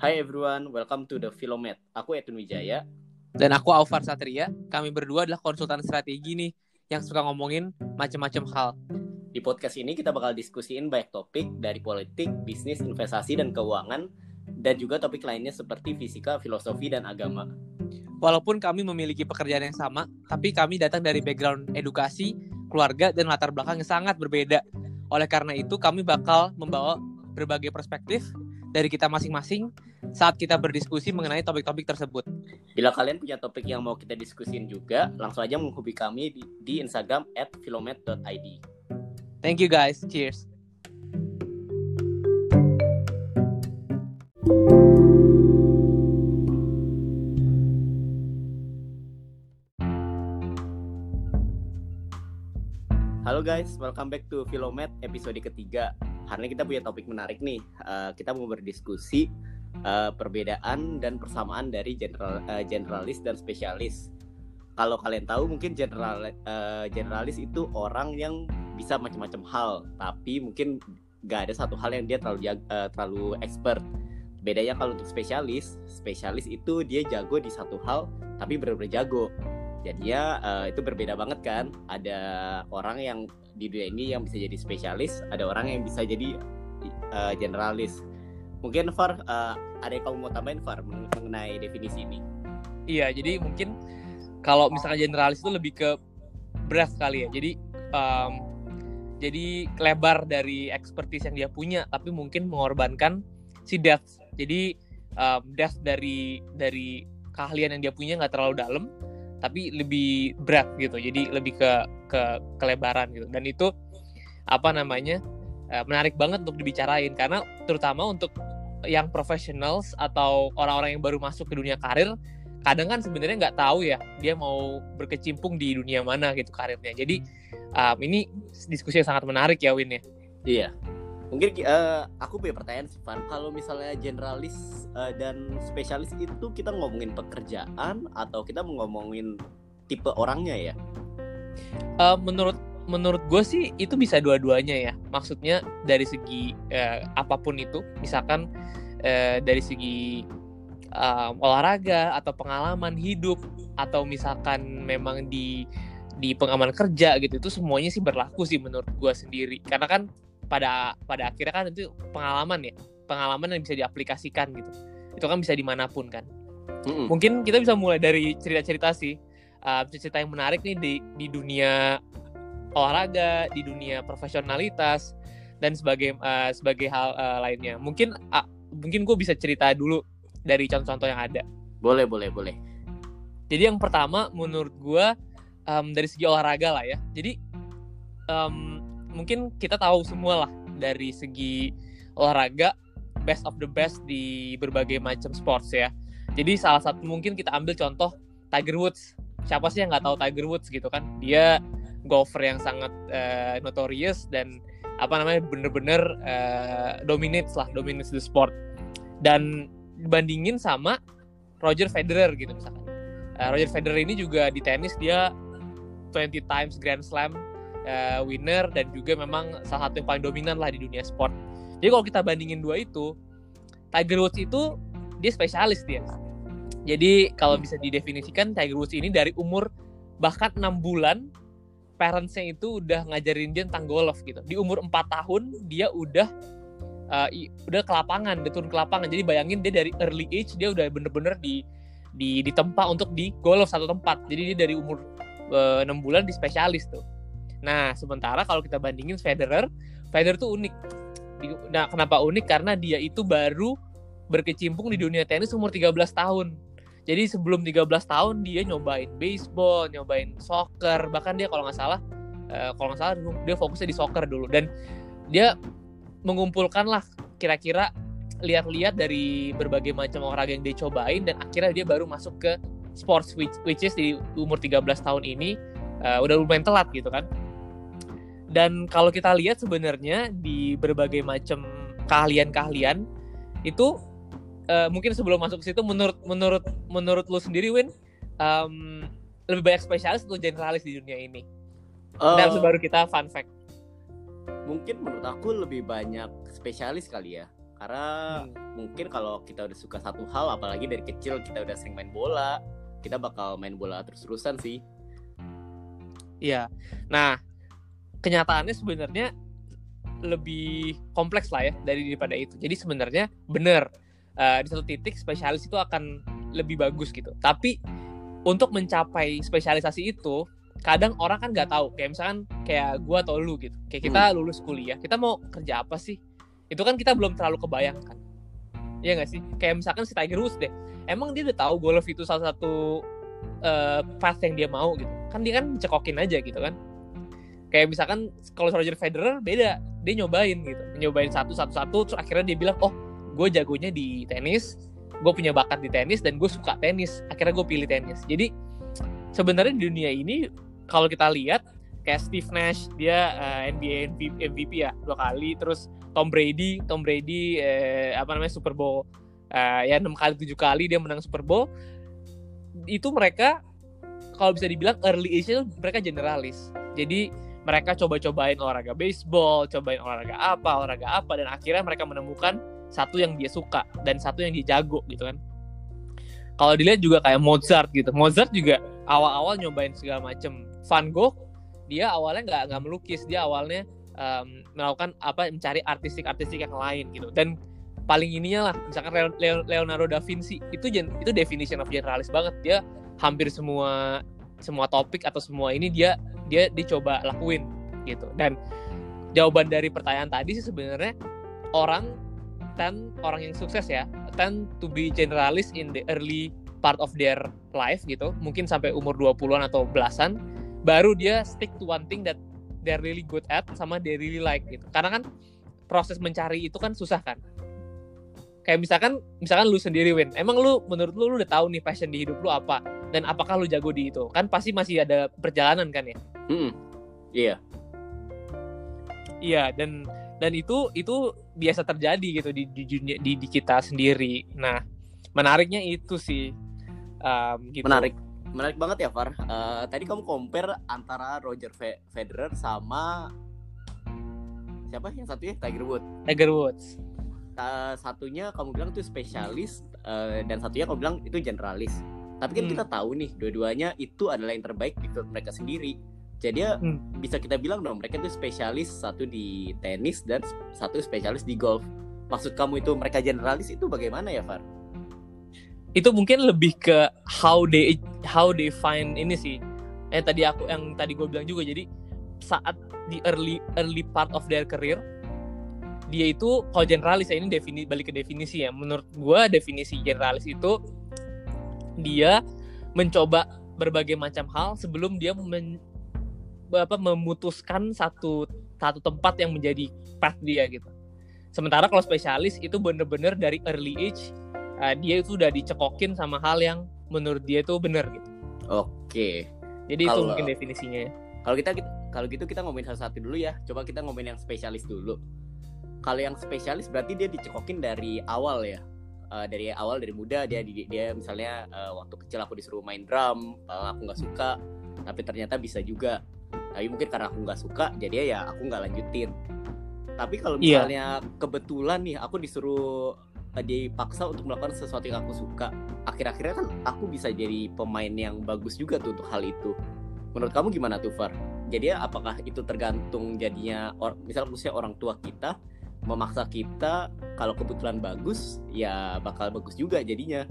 Hai everyone, welcome to the Filomet. Aku Edwin Wijaya. Dan aku Aufar Satria. Kami berdua adalah konsultan strategi nih yang suka ngomongin macam-macam hal. Di podcast ini kita bakal diskusiin banyak topik dari politik, bisnis, investasi, dan keuangan, dan juga topik lainnya seperti fisika, filosofi, dan agama. Walaupun kami memiliki pekerjaan yang sama, tapi kami datang dari background edukasi, keluarga, dan latar belakang yang sangat berbeda. Oleh karena itu, kami bakal membawa berbagai perspektif dari kita masing-masing saat kita berdiskusi mengenai topik-topik tersebut. Bila kalian punya topik yang mau kita diskusin juga, langsung aja menghubungi kami di, di Instagram at filomet.id. Thank you guys. Cheers. Halo guys, welcome back to Filomet episode ketiga. Hari ini kita punya topik menarik nih. Uh, kita mau berdiskusi uh, perbedaan dan persamaan dari general, uh, generalis dan spesialis. Kalau kalian tahu mungkin general uh, generalis itu orang yang bisa macam-macam hal, tapi mungkin gak ada satu hal yang dia terlalu uh, terlalu expert. Bedanya kalau untuk spesialis, spesialis itu dia jago di satu hal, tapi benar-benar jago. Jadi ya uh, itu berbeda banget kan. Ada orang yang di dunia ini yang bisa jadi spesialis, ada orang yang bisa jadi uh, generalis. Mungkin Far uh, ada yang kamu mau tambahin Far mengenai definisi ini? Iya, jadi mungkin kalau misalnya generalis itu lebih ke breadth kali ya. Jadi um, jadi lebar dari expertise yang dia punya, tapi mungkin mengorbankan si depth. Jadi um, depth dari dari keahlian yang dia punya nggak terlalu dalam, tapi lebih berat gitu. Jadi lebih ke ke kelebaran gitu. Dan itu apa namanya uh, menarik banget untuk dibicarain karena terutama untuk yang professionals atau orang-orang yang baru masuk ke dunia karir kadang kan sebenarnya nggak tahu ya dia mau berkecimpung di dunia mana gitu karirnya. Jadi um, ini diskusi yang sangat menarik ya Win ya. Iya. Mungkin uh, aku punya pertanyaan sih Van. Kalau misalnya generalis uh, dan spesialis itu kita ngomongin pekerjaan atau kita ngomongin tipe orangnya ya? Uh, menurut menurut gue sih itu bisa dua-duanya ya. Maksudnya dari segi uh, apa pun itu misalkan uh, dari segi um, olahraga atau pengalaman hidup atau misalkan memang di di pengalaman kerja gitu itu semuanya sih berlaku sih menurut gue sendiri. Karena kan pada pada akhirnya kan itu pengalaman ya pengalaman yang bisa diaplikasikan gitu. Itu kan bisa di mana pun kan. Mm -hmm. mungkin kita bisa mulai dari cerita-cerita sih. Uh, cerita yang menarik nih di di dunia olahraga di dunia profesionalitas dan sebagai uh, sebagai hal uh, lainnya mungkin uh, mungkin gue bisa cerita dulu dari contoh-contoh yang ada. Boleh, boleh, boleh. Jadi yang pertama menurut gue um, dari segi olahraga lah ya. Jadi um, mungkin kita tahu semua lah dari segi olahraga best of the best di berbagai macam sports ya. Jadi salah satu mungkin kita ambil contoh Tiger Woods. Siapa sih yang nggak tahu Tiger Woods gitu kan? Dia golfer yang sangat uh, notorious dan apa namanya bener-bener uh, dominates lah, dominates the sport. Dan dibandingin sama Roger Federer gitu misalkan. Uh, Roger Federer ini juga di tenis dia 20 times Grand Slam uh, winner dan juga memang salah satu yang paling dominan lah di dunia sport. Jadi kalau kita bandingin dua itu, Tiger Woods itu dia spesialis dia. Jadi kalau bisa didefinisikan Tiger Woods ini dari umur bahkan enam bulan parentsnya itu udah ngajarin dia tentang golf gitu. Di umur 4 tahun dia udah uh, udah ke lapangan, dia turun ke lapangan. Jadi bayangin dia dari early age dia udah bener-bener di di di tempat untuk di golf satu tempat. Jadi dia dari umur eh, enam 6 bulan di spesialis tuh. Nah, sementara kalau kita bandingin Federer, Federer tuh unik. Nah, kenapa unik? Karena dia itu baru berkecimpung di dunia tenis umur 13 tahun. Jadi sebelum 13 tahun dia nyobain baseball, nyobain soccer, bahkan dia kalau nggak salah, uh, kalau nggak salah dia fokusnya di soccer dulu dan dia mengumpulkan lah kira-kira lihat-lihat dari berbagai macam olahraga yang dia cobain dan akhirnya dia baru masuk ke sports which, which is di umur 13 tahun ini uh, udah lumayan telat gitu kan. Dan kalau kita lihat sebenarnya di berbagai macam keahlian-keahlian itu uh, mungkin sebelum masuk ke situ menurut menurut menurut lu sendiri Win um, lebih banyak spesialis atau generalis di dunia ini? Uh, Dan baru kita fun fact mungkin menurut aku lebih banyak spesialis kali ya karena Hmm. mungkin kalau kita udah suka satu hal apalagi dari kecil kita udah sering main bola kita bakal main bola terus-terusan sih Iya. Nah, kenyataannya sebenarnya lebih kompleks lah ya dari daripada itu. Jadi sebenarnya benar eh, di satu titik spesialis itu akan lebih bagus gitu. Tapi untuk mencapai spesialisasi itu kadang orang kan nggak tahu. Kayak misalkan kayak gua atau lu gitu. Kayak kita lulus kuliah, kita mau kerja apa sih? Itu kan kita belum terlalu kebayangkan. Iya nggak sih? Kayak misalkan si Tiger Woods deh. Emang dia udah tahu golf itu salah satu eh, path yang dia mau gitu kan dia kan cekokin aja gitu kan kayak misalkan kalau Roger Federer beda dia nyobain gitu nyobain satu satu satu terus akhirnya dia bilang oh gue jagonya di tenis gue punya bakat di tenis dan gue suka tenis. Akhirnya gue pilih tenis. Jadi sebenarnya di dunia ini kalau kita lihat kayak Steve Nash dia eh, NBA MVP, MVP ya dua kali. Terus Tom Brady Tom Brady eh, apa namanya Super Bowl. Eh, ya enam kali tujuh kali dia menang Super Bowl. Itu mereka kalau bisa dibilang early age itu mereka generalis. Jadi mereka coba-cobain olahraga baseball, cobain olahraga apa, olahraga apa, dan akhirnya mereka menemukan satu yang dia suka dan satu yang dia jago gitu kan. Kalau dilihat juga kayak Mozart gitu, Mozart juga awal-awal nyobain segala macem. Van Gogh dia awalnya nggak nggak melukis, dia awalnya um, melakukan apa mencari artistik-artistik yang lain gitu. Dan paling ininya lah, misalkan Leo- Leo- Leonardo da Vinci itu itu definition of generalis banget. Dia hampir semua semua topik atau semua ini dia dia dicoba lakuin gitu dan jawaban dari pertanyaan tadi sih sebenarnya orang tend orang yang sukses ya tend to be generalis in the early part of their life gitu mungkin sampai umur 20-an atau belasan baru dia stick to one thing that they're really good at sama they really like gitu. Karena kan proses mencari itu kan susah kan. Kayak misalkan misalkan lu sendiri Win. Emang lu menurut lu lu udah tahu nih passion di hidup lu apa? Dan apakah lu jago di itu? Kan pasti masih ada perjalanan kan ya? Iya. Iya dan dan itu itu biasa terjadi gitu di di, dunia- di, di kita sendiri. Nah menariknya itu sih. Um, gitu. Menarik. Menarik banget ya Far. Eh, tadi kamu compare antara Roger Fe- Federer sama siapa yang satunya? Tiger Woods. Tiger Woods. Ta- satunya kamu bilang itu spesialis eh, dan satunya kamu bilang itu generalis. Tapi kan Hmm. kita tahu nih dua-duanya itu adalah yang terbaik di field mereka sendiri jadi ya Hmm. bisa kita bilang dong mereka itu spesialis satu di tenis dan satu spesialis di golf maksud kamu itu mereka generalis itu bagaimana ya Far? itu mungkin lebih ke how they how they find ini sih yang tadi aku yang tadi gue bilang juga jadi saat di early early part of their career dia itu kalau generalis ya ini defini balik ke definisi ya menurut gue definisi generalis itu dia mencoba berbagai macam hal sebelum dia men, apa, memutuskan satu satu tempat yang menjadi path dia gitu sementara kalau spesialis itu bener-bener dari early age uh, dia itu udah dicekokin sama hal yang menurut dia itu benar gitu. Oke Jadi itu Kalau- mungkin definisinya. ya. kalau kita kalau gitu kita ngomongin satu-satu dulu ya coba kita ngomongin yang spesialis dulu kalau yang spesialis berarti dia dicekokin dari awal ya Eh, dari awal dari muda dia di- dia misalnya eh, waktu kecil aku disuruh main drum eh, aku nggak suka tapi ternyata bisa juga tapi mungkin karena aku nggak suka jadi ya aku nggak lanjutin tapi kalau Iya. misalnya kebetulan nih aku disuruh eh, dipaksa untuk melakukan sesuatu yang aku suka akhir-akhirnya kan aku bisa jadi pemain yang bagus juga tuh untuk hal itu menurut kamu gimana tuh Far? Jadi apakah itu tergantung jadinya or, misal khususnya orang tua kita memaksa kita kalau kebetulan bagus ya bakal bagus juga jadinya.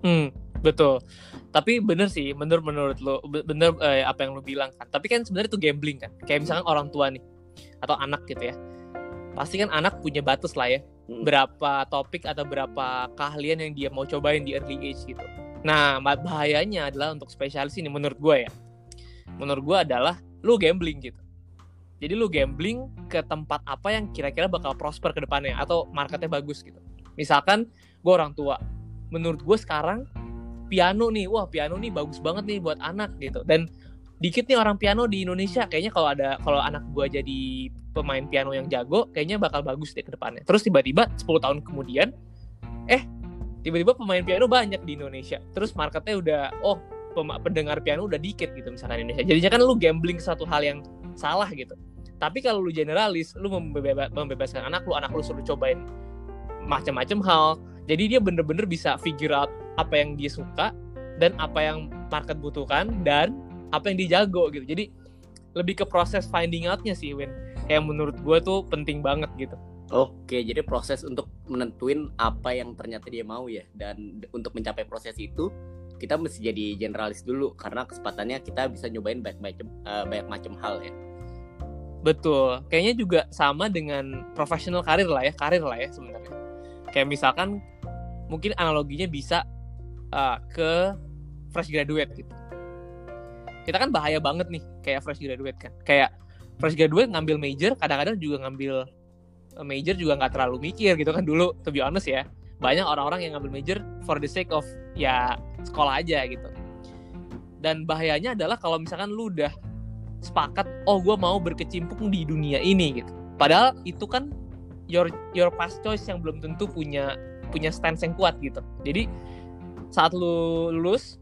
Hmm, betul. Tapi bener sih, bener menurut lo, be- bener eh, apa yang lo bilang kan. Tapi kan sebenarnya itu gambling kan. Kayak misalkan orang tua nih atau anak gitu ya. Pasti kan anak punya batas lah ya. Hmm. Berapa topik atau berapa keahlian yang dia mau cobain di early age gitu. Nah, bah- bahayanya adalah untuk spesialis ini menurut gue ya. Menurut gue adalah lu gambling gitu. Jadi lu gambling ke tempat apa yang kira-kira bakal prosper ke depannya atau marketnya bagus gitu. Misalkan gue orang tua, menurut gue sekarang piano nih, wah piano nih bagus banget nih buat anak gitu. Dan dikit nih orang piano di Indonesia, kayaknya kalau ada kalau anak gue jadi pemain piano yang jago, kayaknya bakal bagus deh ke depannya. Terus tiba-tiba 10 tahun kemudian, eh tiba-tiba pemain piano banyak di Indonesia. Terus marketnya udah, oh pendengar piano udah dikit gitu misalkan di Indonesia. Jadinya kan lu gambling satu hal yang salah gitu. Tapi kalau lu generalis, lu membeba- membebaskan anak lu, anak lu suruh cobain macam-macam hal. Jadi dia bener-bener bisa figure out apa yang dia suka dan apa yang market butuhkan dan apa yang dia jago gitu. Jadi lebih ke proses finding out-nya sih, Win. Kayak menurut gue tuh penting banget gitu. Oke, jadi proses untuk menentuin apa yang ternyata dia mau ya. Dan untuk mencapai proses itu, kita mesti jadi generalis dulu karena kesempatannya kita bisa nyobain banyak macam uh, banyak macam hal ya. Betul. Kayaknya juga sama dengan profesional karir lah ya, karir lah ya sebenarnya. Kayak misalkan mungkin analoginya bisa uh, ke fresh graduate gitu. Kita kan bahaya banget nih kayak fresh graduate kan. Kayak fresh graduate ngambil major, kadang-kadang juga ngambil eh, major juga nggak terlalu mikir gitu kan dulu, to be honest ya. Banyak orang-orang yang ngambil major for the sake of ya sekolah aja gitu. Dan bahayanya adalah kalau misalkan lu udah sepakat, oh gue mau berkecimpung di dunia ini gitu. Padahal itu kan your your past choice yang belum tentu punya punya stance yang kuat gitu. Jadi saat lu lulus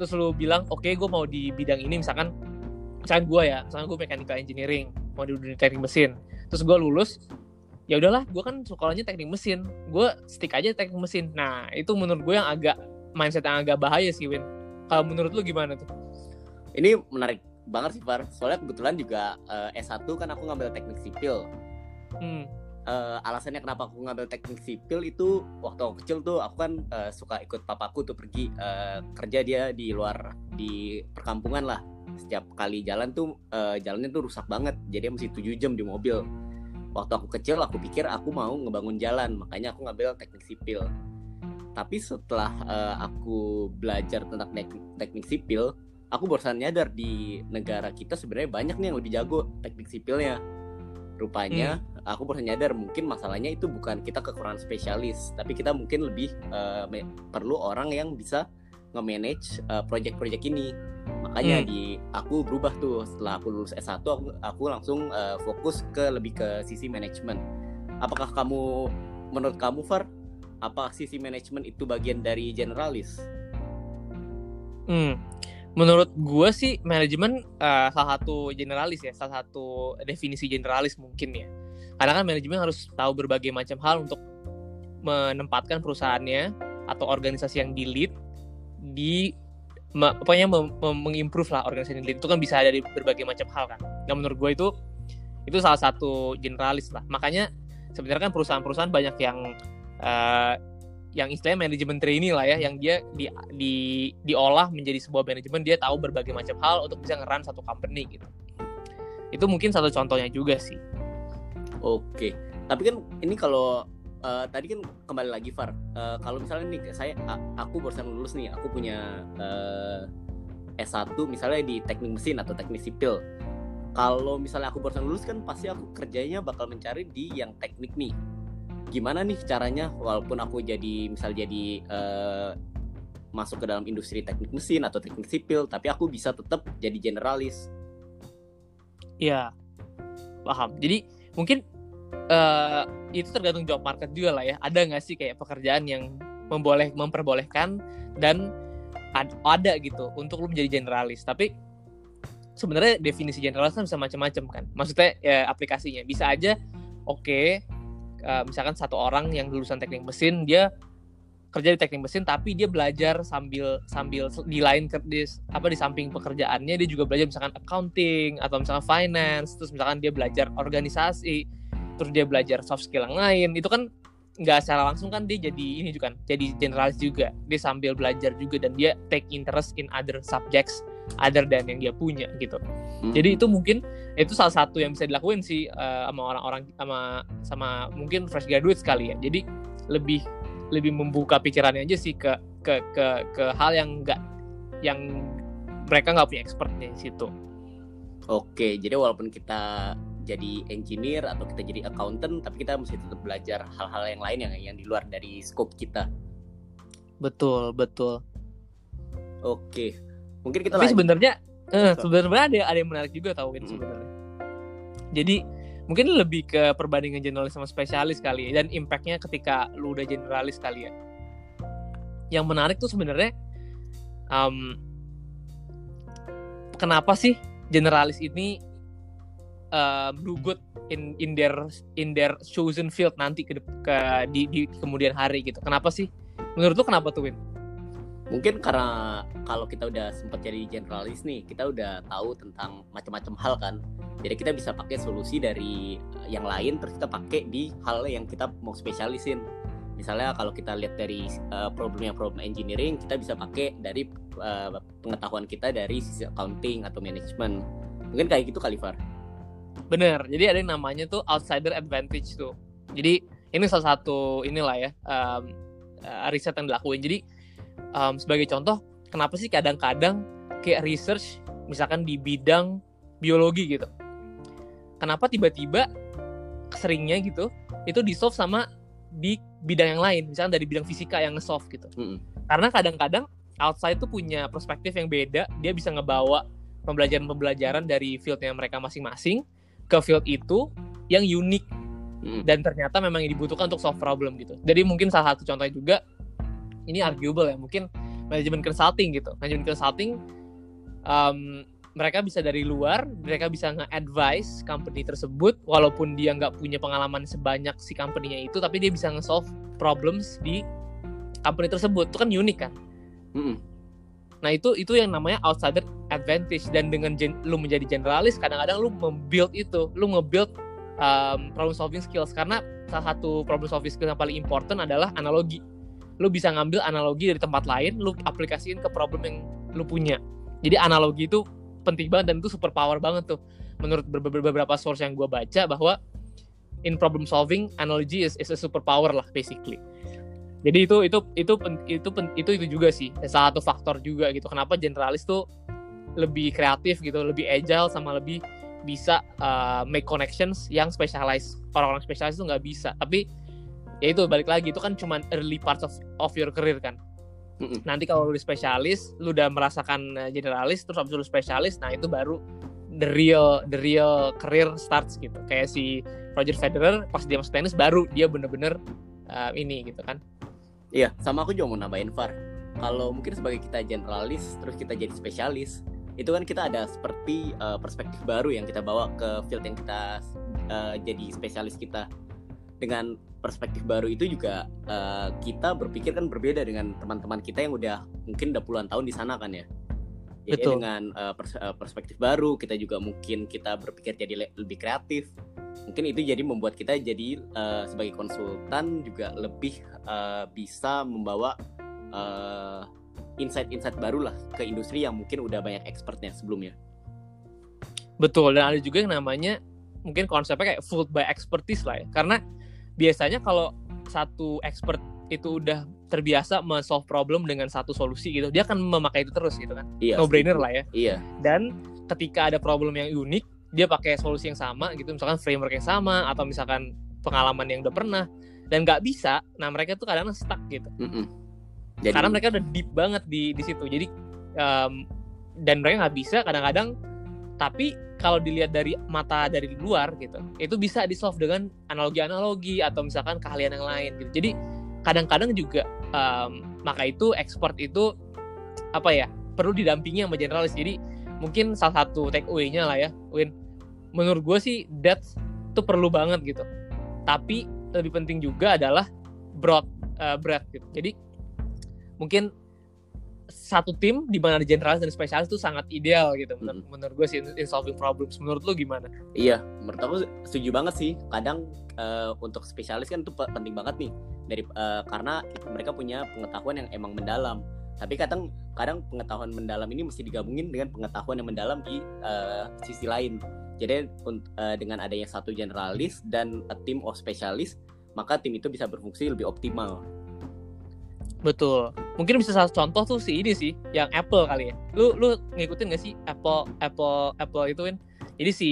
terus lu bilang oke okay, gue mau di bidang ini misalkan misalkan gue ya misalkan gue mechanical engineering mau di dunia teknik mesin. Terus gue lulus ya udahlah gue kan sekolahnya teknik mesin gue stick aja teknik mesin. Nah itu menurut gue yang agak mindset yang agak bahaya sih Win. Kalau menurut lu gimana tuh? Ini menarik banget sih Far. Soalnya kebetulan juga uh, S1 kan aku ngambil teknik sipil. Hmm uh, alasannya kenapa aku ngambil teknik sipil itu waktu aku kecil tuh aku kan uh, suka ikut papaku tuh pergi uh, kerja dia di luar di perkampungan lah. Setiap kali jalan tuh uh, jalannya tuh rusak banget jadi mesti 7 jam di mobil. Waktu aku kecil aku pikir aku mau ngebangun jalan makanya aku ngambil teknik sipil. Tapi setelah uh, aku belajar tentang teknik, teknik sipil aku barusan nyadar di negara kita sebenarnya banyak nih yang lebih jago teknik sipilnya rupanya hmm. aku baru nyadar mungkin masalahnya itu bukan kita kekurangan spesialis tapi kita mungkin lebih uh, perlu orang yang bisa nge-manage uh, project-project ini. Makanya hmm. di aku berubah tuh. Setelah aku lulus S1 aku, aku langsung uh, fokus ke lebih ke sisi manajemen apakah kamu menurut kamu Far apa sisi manajemen itu bagian dari generalis? Hmm menurut gue sih manajemen uh, salah satu generalis ya salah satu definisi generalis mungkin ya. Karena kan manajemen harus tahu berbagai macam hal untuk menempatkan perusahaannya atau organisasi yang di lead di pokoknya mengimprove lah organisasi yang di lead itu kan bisa dari berbagai macam hal kan. Nah menurut gue itu itu salah satu generalis lah. Makanya sebenarnya kan perusahaan-perusahaan banyak yang uh, yang istilahnya manajemen trainee lah ya yang dia di, di diolah menjadi sebuah manajemen dia tahu berbagai macam hal untuk bisa ngeran satu company gitu. Itu mungkin satu contohnya juga sih. Oke. Tapi kan ini kalau uh, tadi kan kembali lagi Far. Uh, kalau misalnya nih saya aku barusan lulus nih aku punya uh, eh, S1 misalnya di teknik mesin atau teknik sipil. Kalau misalnya aku barusan lulus kan pasti aku kerjanya bakal mencari di yang teknik nih gimana nih caranya walaupun aku jadi misal jadi uh, masuk ke dalam industri teknik mesin atau teknik sipil tapi aku bisa tetap jadi generalis. Iya paham. Jadi mungkin uh, itu tergantung job market juga lah ya. Ada nggak sih kayak pekerjaan yang memboleh memperbolehkan dan ad, ada gitu untuk lu menjadi generalis? Tapi sebenarnya definisi generalis kan bisa macam-macam kan. Maksudnya ya aplikasinya. Bisa aja oke okay, uh, misalkan satu orang yang lulusan teknik mesin dia kerja di teknik mesin tapi dia belajar sambil sambil di lain di, apa di samping pekerjaannya dia juga belajar misalkan accounting atau misalkan finance terus misalkan dia belajar organisasi terus dia belajar soft skill yang lain itu kan nggak secara langsung kan dia jadi ini juga kan jadi generalis juga. Dia sambil belajar juga dan dia take interest in other subjects other than yang dia punya gitu. Hmm. Jadi itu mungkin itu salah satu yang bisa dilakuin sih uh, sama orang-orang sama sama mungkin fresh graduate sekali ya. Jadi lebih lebih membuka pikirannya aja sih ke ke ke ke hal yang enggak yang mereka nggak punya expertnya di situ. Oke, jadi walaupun kita jadi engineer atau kita jadi accountant, tapi kita mesti tetap belajar hal-hal yang lain yang yang di luar dari scope kita. Betul, betul. Oke, mungkin kita tapi sebenarnya eh, sebenarnya ada ada yang menarik juga tahu hmm. sebenarnya jadi mungkin lebih ke perbandingan generalis sama spesialis kali ya dan impactnya ketika lu udah generalis kali ya yang menarik tuh sebenarnya um, kenapa sih generalis ini uh, do good in in their in their chosen field nanti ke, ke di, di kemudian hari gitu. Kenapa sih? Menurut lu kenapa tuh Win? Mungkin karena kalau kita udah sempat jadi generalis nih, kita udah tahu tentang macam-macam hal kan. Jadi kita bisa pakai solusi dari yang lain terus kita pakai di hal yang kita mau spesialisin. Misalnya kalau kita lihat dari uh, problemnya problem engineering, kita bisa pakai dari uh, pengetahuan kita dari sisi accounting atau manajemen. Mungkin kayak gitu kali Far. Bener, jadi ada yang namanya tuh outsider advantage tuh. Jadi ini salah satu inilah ya um, riset yang dilakuin. Jadi um, sebagai contoh, kenapa sih kadang-kadang kayak research misalkan di bidang biologi gitu, kenapa tiba-tiba seringnya gitu itu di solve sama di bidang yang lain, misalkan dari bidang fisika yang nge-solve gitu. Mm -hmm. Karena kadang-kadang outside tuh punya perspektif yang beda, dia bisa ngebawa pembelajaran-pembelajaran dari fieldnya mereka masing-masing ke field itu yang unik hmm. dan ternyata memang yang dibutuhkan untuk solve problem gitu. Jadi mungkin salah satu contohnya juga ini arguable ya, mungkin manajemen consulting gitu. Manajemen consulting um, mereka bisa dari luar, mereka bisa nge-advise company tersebut walaupun dia nggak punya pengalaman sebanyak si company-nya itu, tapi dia bisa nge-solve problems di company tersebut. Itu kan unik kan? -hmm. Nah itu itu yang namanya outsider advantage dan dengan gen, lu menjadi generalis kadang-kadang lu membuild itu, lu nge-build um, problem solving skills karena salah satu problem solving skills yang paling important adalah analogi. Lu bisa ngambil analogi dari tempat lain, lu aplikasiin ke problem yang lu punya. Jadi analogi itu penting banget dan itu super power banget tuh. Menurut beberapa source yang gue baca bahwa in problem solving analogy is, is a super power lah basically jadi itu itu itu itu itu itu juga sih salah satu faktor juga gitu kenapa generalis tuh lebih kreatif gitu lebih agile sama lebih bisa uh, make connections yang specialized orang-orang spesialis itu nggak bisa tapi ya itu balik lagi itu kan cuma early parts of of your career kan mm-hmm. nanti kalau lu spesialis lu udah merasakan uh, generalis terus habis lu spesialis nah itu baru the real the real career starts gitu kayak si Roger Federer pas dia masuk tenis baru dia bener-bener uh, ini gitu kan Iya, sama aku juga mau nambahin Far. Kalau mungkin sebagai kita generalis, terus kita jadi spesialis, itu kan kita ada seperti uh, perspektif baru yang kita bawa ke field yang kita uh, jadi spesialis kita. Dengan perspektif baru itu juga uh, kita berpikir kan berbeda dengan teman-teman kita yang udah mungkin udah puluhan tahun di sana kan ya. Jadi Betul. dengan uh, pers perspektif baru kita juga mungkin kita berpikir jadi lebih kreatif mungkin itu jadi membuat kita jadi uh, sebagai konsultan juga lebih uh, bisa membawa uh, insight-insight baru lah ke industri yang mungkin udah banyak expertnya sebelumnya. Betul dan ada juga yang namanya mungkin konsepnya kayak food by expertise lah ya. Karena biasanya kalau satu expert itu udah terbiasa men-solve problem dengan satu solusi gitu, dia akan memakai itu terus gitu kan. Iya, no brainer lah ya. Iya. Dan ketika ada problem yang unik, dia pakai solusi yang sama gitu misalkan framework yang sama atau misalkan pengalaman yang udah pernah dan nggak bisa nah mereka tuh kadang stuck gitu mm -mm. Jadi... karena mereka udah deep banget di di situ jadi um, dan mereka nggak bisa kadang-kadang tapi kalau dilihat dari mata dari luar gitu itu bisa di solve dengan analogi-analogi atau misalkan keahlian yang lain gitu. Jadi kadang-kadang juga um, maka itu ekspor itu apa ya perlu didampingi sama generalis. Jadi mungkin salah satu take away-nya lah ya Win. Menurut gue sih that tuh perlu banget gitu. Tapi lebih penting juga adalah broad uh, breadth gitu. Jadi mungkin satu tim di mana ada generalis dan spesialis itu sangat ideal gitu menur hmm. menurut gue sih in solving problems. Menurut lo gimana? Iya menurut aku setuju banget sih. Kadang uh, untuk spesialis kan itu penting banget nih. Dari uh, karena mereka punya pengetahuan yang emang mendalam. Tapi kadang kadang pengetahuan mendalam ini mesti digabungin dengan pengetahuan yang mendalam di uh, sisi lain. Jadi uh, dengan adanya satu generalis dan a team of spesialis maka tim itu bisa berfungsi lebih optimal betul. Mungkin bisa salah contoh tuh si ini sih yang Apple kali ya. Lu lu ngikutin gak sih Apple Apple Apple itu kan jadi si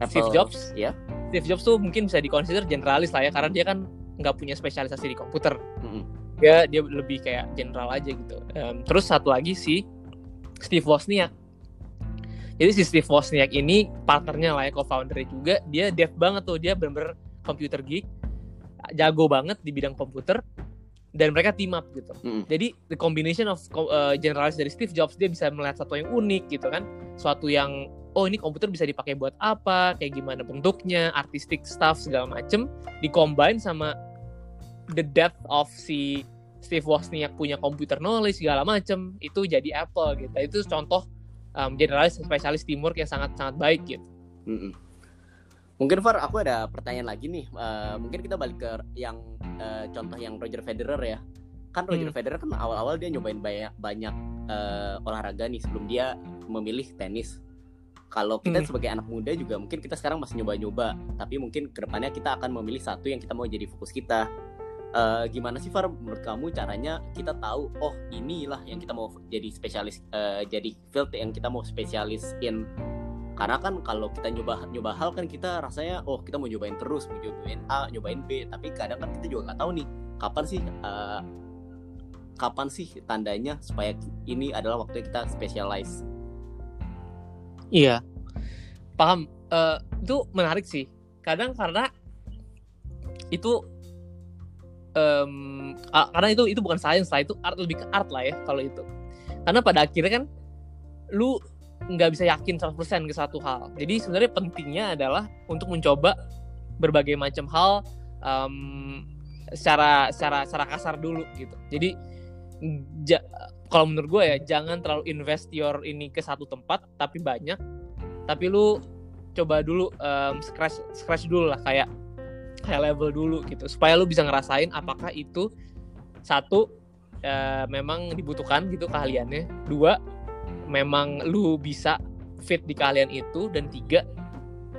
Apple, Steve Jobs ya Steve Jobs tuh mungkin bisa dikonsider generalis lah ya karena dia kan nggak punya spesialisasi di komputer. Mm -hmm dia dia lebih kayak general aja gitu. Um, terus satu lagi si Steve Wozniak. Jadi si Steve Wozniak ini partnernya lah ya co-founder juga dia dev banget tuh. Dia bener-bener computer geek jago banget di bidang komputer dan mereka team up gitu. Mm. Jadi the combination of uh, generalis dari Steve Jobs dia bisa melihat satu yang unik gitu kan, suatu yang oh ini komputer bisa dipakai buat apa kayak gimana bentuknya artistic stuff segala macem dikombine sama the depth of si Steve Wozniak punya computer knowledge segala macem itu jadi Apple gitu itu contoh um, generalis spesialis teamwork yang sangat sangat baik gitu Mm-mm. Mungkin Far, aku ada pertanyaan lagi nih. Uh, mungkin kita balik ke yang uh, contoh yang Roger Federer ya. Kan Roger Hmm. Federer kan awal-awal dia nyobain banyak banyak uh, olahraga nih sebelum dia memilih tenis. Kalau kita Hmm. sebagai anak muda juga mungkin kita sekarang masih nyoba-nyoba, tapi mungkin ke depannya kita akan memilih satu yang kita mau jadi fokus kita. Uh, gimana sih Far menurut kamu caranya kita tahu oh inilah yang kita mau jadi spesialis uh, jadi field yang kita mau spesialis in karena kan kalau kita nyoba nyoba hal kan kita rasanya oh kita mau nyobain terus mau nyobain A nyobain B tapi kadang kan kita juga nggak tahu nih kapan sih eh, kapan sih tandanya supaya ini adalah waktu kita specialize Iya, paham. Eh, itu menarik sih. Kadang karena itu, ah, karena itu itu bukan science lah, itu art lebih ke art lah ya kalau itu. Karena pada akhirnya kan, lu nggak bisa yakin 100% ke satu hal. Jadi sebenarnya pentingnya adalah untuk mencoba berbagai macam hal em, secara secara secara kasar dulu gitu. Jadi ja- kalau menurut gue ya jangan terlalu invest your ini ke satu tempat tapi banyak tapi lu coba dulu em, scratch scratch dulu lah kayak high level dulu gitu supaya lu bisa ngerasain apakah itu satu eh, memang dibutuhkan gitu keahliannya dua memang lu bisa fit di keahlian itu dan tiga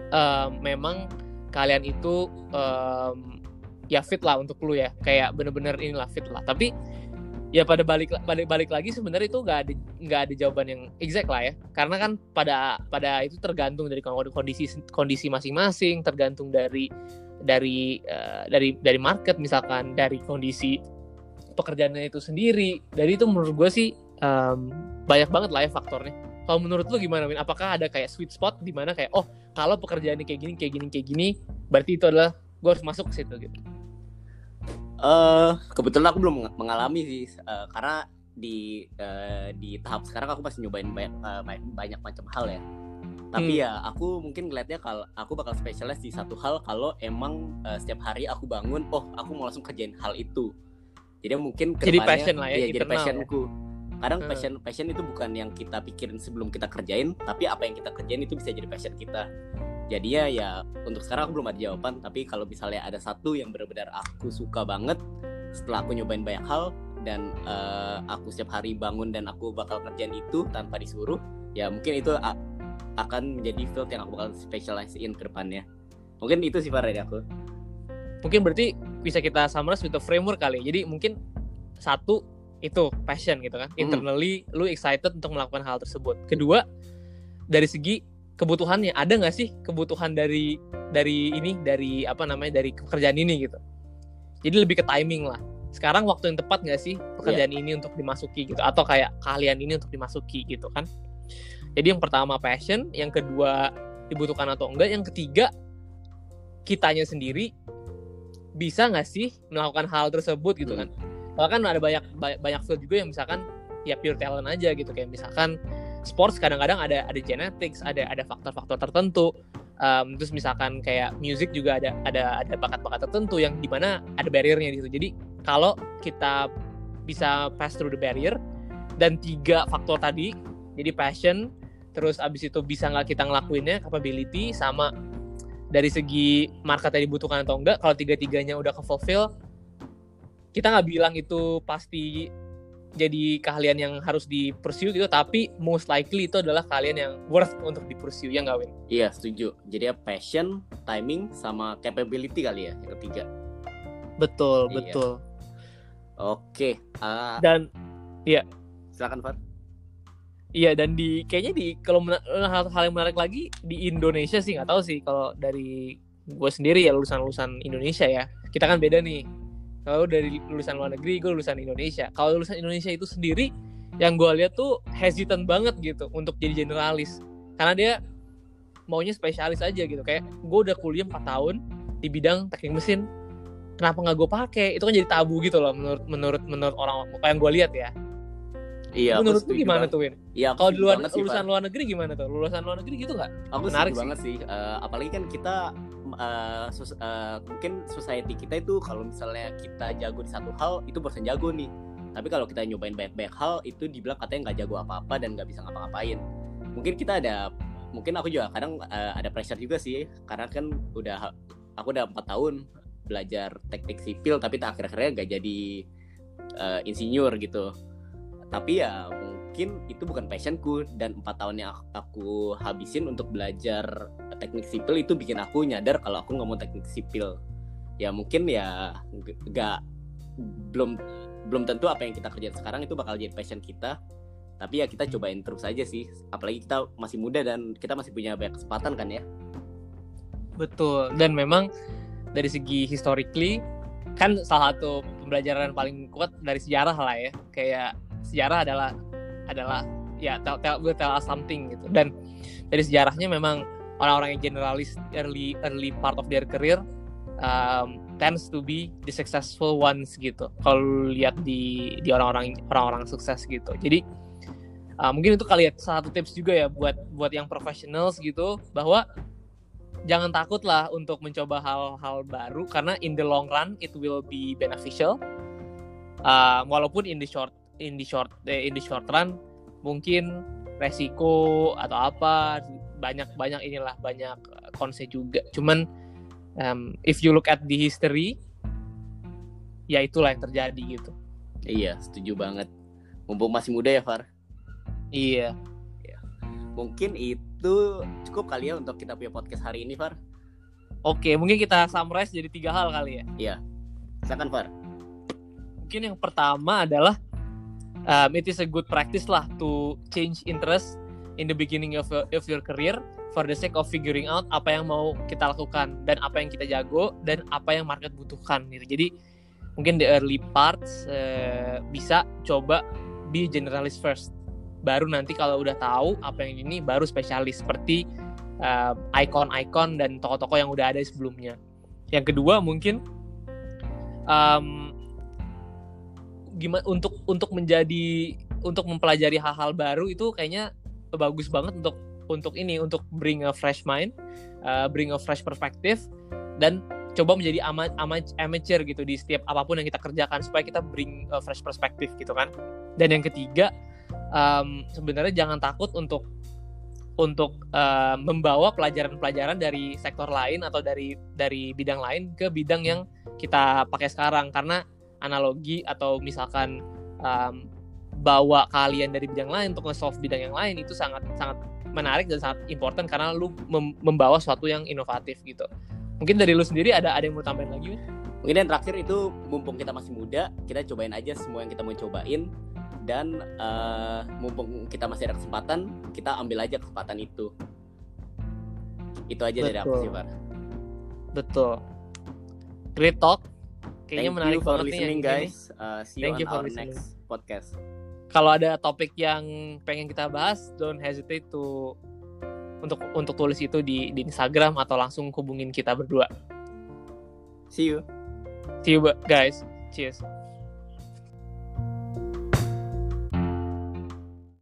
em, memang kalian itu em, ya fit lah untuk lu ya. Kayak bener-bener inilah fit lah. Tapi ya pada balik balik balik lagi sebenarnya itu nggak ada nggak ada jawaban yang exact lah ya. Karena kan pada pada itu tergantung dari kondisi kondisi masing-masing tergantung dari dari eh, dari dari market misalkan dari kondisi pekerjaannya itu sendiri. Dari itu menurut gue sih em, banyak banget lah ya faktornya kalau menurut lu gimana Win? Apakah ada kayak sweet spot di mana kayak oh kalau pekerjaannya kayak gini kayak gini kayak gini berarti itu adalah gue harus masuk ke situ gitu. eh kebetulan aku belum meng- mengalami sih eh, karena di eh, di tahap sekarang aku masih nyobain banyak eh, banyak, macam hal ya tapi Hmm. ya aku mungkin ngeliatnya kalau aku bakal spesialis di satu hal kalau emang eh, setiap hari aku bangun oh aku mau langsung kerjain hal itu jadi mungkin Jadi passion lah ya, iya, jadi internal ya. Kadang Hmm. passion passion itu bukan yang kita pikirin sebelum kita kerjain tapi apa yang kita kerjain itu bisa jadi passion kita. Jadinya ya untuk sekarang aku belum ada jawaban tapi kalau misalnya ada satu yang benar-benar aku suka banget setelah aku nyobain banyak hal dan eh, aku setiap hari bangun dan aku bakal kerjain itu tanpa disuruh ya mungkin itu akan menjadi field yang aku bakal specializein ke depannya. Mungkin itu sih dari aku. Mungkin berarti bisa kita summarize with the framework kali. Jadi mungkin satu itu passion gitu kan. Internally lu excited untuk melakukan hal tersebut. Kedua dari segi kebutuhannya. Ada nggak sih kebutuhan dari dari ini dari apa namanya dari pekerjaan ini gitu? Jadi lebih ke timing lah. Sekarang waktu yang tepat nggak sih pekerjaan ini untuk dimasuki gitu? Atau kayak keahlian ini untuk dimasuki gitu kan? Jadi yang pertama passion. Yang kedua dibutuhkan atau enggak. Yang ketiga kitanya sendiri bisa nggak sih melakukan hal tersebut gitu kan bahkan ada banyak banyak, field juga yang misalkan ya pure talent aja gitu. Kayak misalkan sports kadang-kadang ada ada genetics ada ada faktor-faktor tertentu. Um, terus misalkan kayak music juga ada ada ada bakat-bakat tertentu yang di mana ada barriernya di situ jadi kalau kita bisa pass through the barrier dan tiga faktor tadi jadi passion terus abis itu bisa nggak kita ngelakuinnya capability sama dari segi marketnya dibutuhkan atau enggak kalau tiga-tiganya udah ke fulfill kita nggak bilang itu pasti jadi keahlian yang harus di pursue gitu tapi most likely itu adalah keahlian yang worth untuk di pursue ya nggak Win? iya setuju. Jadi ya passion timing sama capability kali ya yang ketiga. Betul Iya. betul. Oke ah, dan silakan Far iya dan di kayaknya di kalau hal, hal yang menarik lagi di Indonesia sih nggak tahu sih kalau dari gue sendiri ya lulusan lulusan Indonesia ya. Kita kan beda nih kalau dari lulusan luar negeri gue lulusan Indonesia kalau lulusan Indonesia itu sendiri yang gue lihat tuh hesitant banget gitu untuk jadi generalis karena dia maunya spesialis aja gitu kayak gue udah kuliah 4 tahun di bidang teknik mesin kenapa nggak gue pakai itu kan jadi tabu gitu loh menurut menurut menurut orang yang gue lihat ya Iya, Menurut lu gimana banget. tuh Win? Iya, Kalau di luar sih, lulusan luar negeri gimana tuh? Lulusan luar negeri gitu nggak? Aku Menarik sih. banget sih. Eh, apalagi kan kita eh, sos- eh, mungkin society kita itu kalau misalnya kita jago di satu hal itu bosan jago nih. Tapi kalau kita nyobain banyak-banyak hal itu dibilang katanya nggak jago apa-apa dan nggak bisa ngapa-ngapain. Mungkin kita ada, mungkin aku juga kadang eh, ada pressure juga sih karena kan udah aku udah empat tahun belajar teknik sipil tapi akhir-akhirnya nggak jadi eh, insinyur gitu. Tapi ya mungkin itu bukan passionku dan empat tahun yang aku- aku habisin untuk belajar teknik sipil itu bikin aku nyadar kalau aku nggak mau teknik sipil ya mungkin ya nggak belum belum tentu apa yang kita kerjain sekarang itu bakal jadi passion kita tapi ya kita cobain terus aja sih apalagi kita masih muda dan kita masih punya banyak kesempatan kan ya Betul. Dan memang dari segi historically kan salah satu pembelajaran paling kuat dari sejarah lah ya. Kayak sejarah adalah adalah ya tell, tell, will tell us something gitu. Dan dari sejarahnya memang orang-orang yang generalis early early part of their career um, tends to be the successful ones gitu. Kalau lihat di di orang-orang orang-orang sukses gitu. Jadi uh, mungkin itu kali ya satu tips juga ya buat buat yang professionals gitu bahwa jangan takut lah untuk mencoba hal-hal baru karena in the long run it will be beneficial. Uh, walaupun in the short in the short eh, in the short run mungkin resiko atau apa banyak banyak inilah banyak konsep juga. Cuman um, if you look at the history ya itulah yang terjadi gitu. iya setuju banget mumpung masih muda ya Far Iya. mungkin itu cukup kali ya untuk kita punya podcast hari ini Far Oke, mungkin kita summarize jadi tiga hal kali ya. silakan Far mungkin yang pertama adalah um, it is a good practice lah to change interest in the beginning of, of your career for the sake of figuring out apa yang mau kita lakukan dan apa yang kita jago dan apa yang market butuhkan gitu. Jadi mungkin the early parts eh, bisa coba be generalist first. Baru nanti kalau udah tahu apa yang ini baru spesialis seperti um, icon-icon dan tokoh-tokoh yang udah ada sebelumnya. Yang kedua mungkin um, gimana untuk untuk menjadi untuk mempelajari hal-hal baru itu kayaknya bagus banget untuk untuk ini untuk bring a fresh mind, uh, bring a fresh perspective dan coba menjadi ama, ama, amateur gitu di setiap apa pun yang kita kerjakan supaya kita bring a fresh perspective gitu kan. Dan yang ketiga um, sebenarnya jangan takut untuk untuk uh, membawa pelajaran-pelajaran dari sektor lain atau dari dari bidang lain ke bidang yang kita pakai sekarang karena analogi atau misalkan um, bawa kalian dari bidang lain untuk nge-solve bidang yang lain itu sangat sangat menarik dan sangat important karena lu mem- membawa sesuatu yang inovatif gitu. Mungkin dari lu sendiri ada ada yang mau tambahin lagi? Mungkin yang terakhir itu mumpung kita masih muda, kita cobain aja semua yang kita mau cobain dan eh, mumpung kita masih ada kesempatan, kita ambil aja kesempatan itu. Itu aja dari aku Betul. sih, Far. Betul. Great talk. Kayaknya Thank menarik you for banget nih listening, ini. guys. Uh, see Thank you you on for our listening. next podcast. Kalau ada topik yang pengen kita bahas, don't hesitate to untuk untuk tulis itu di di Instagram atau langsung hubungin kita berdua. See you. See you guys. Cheers.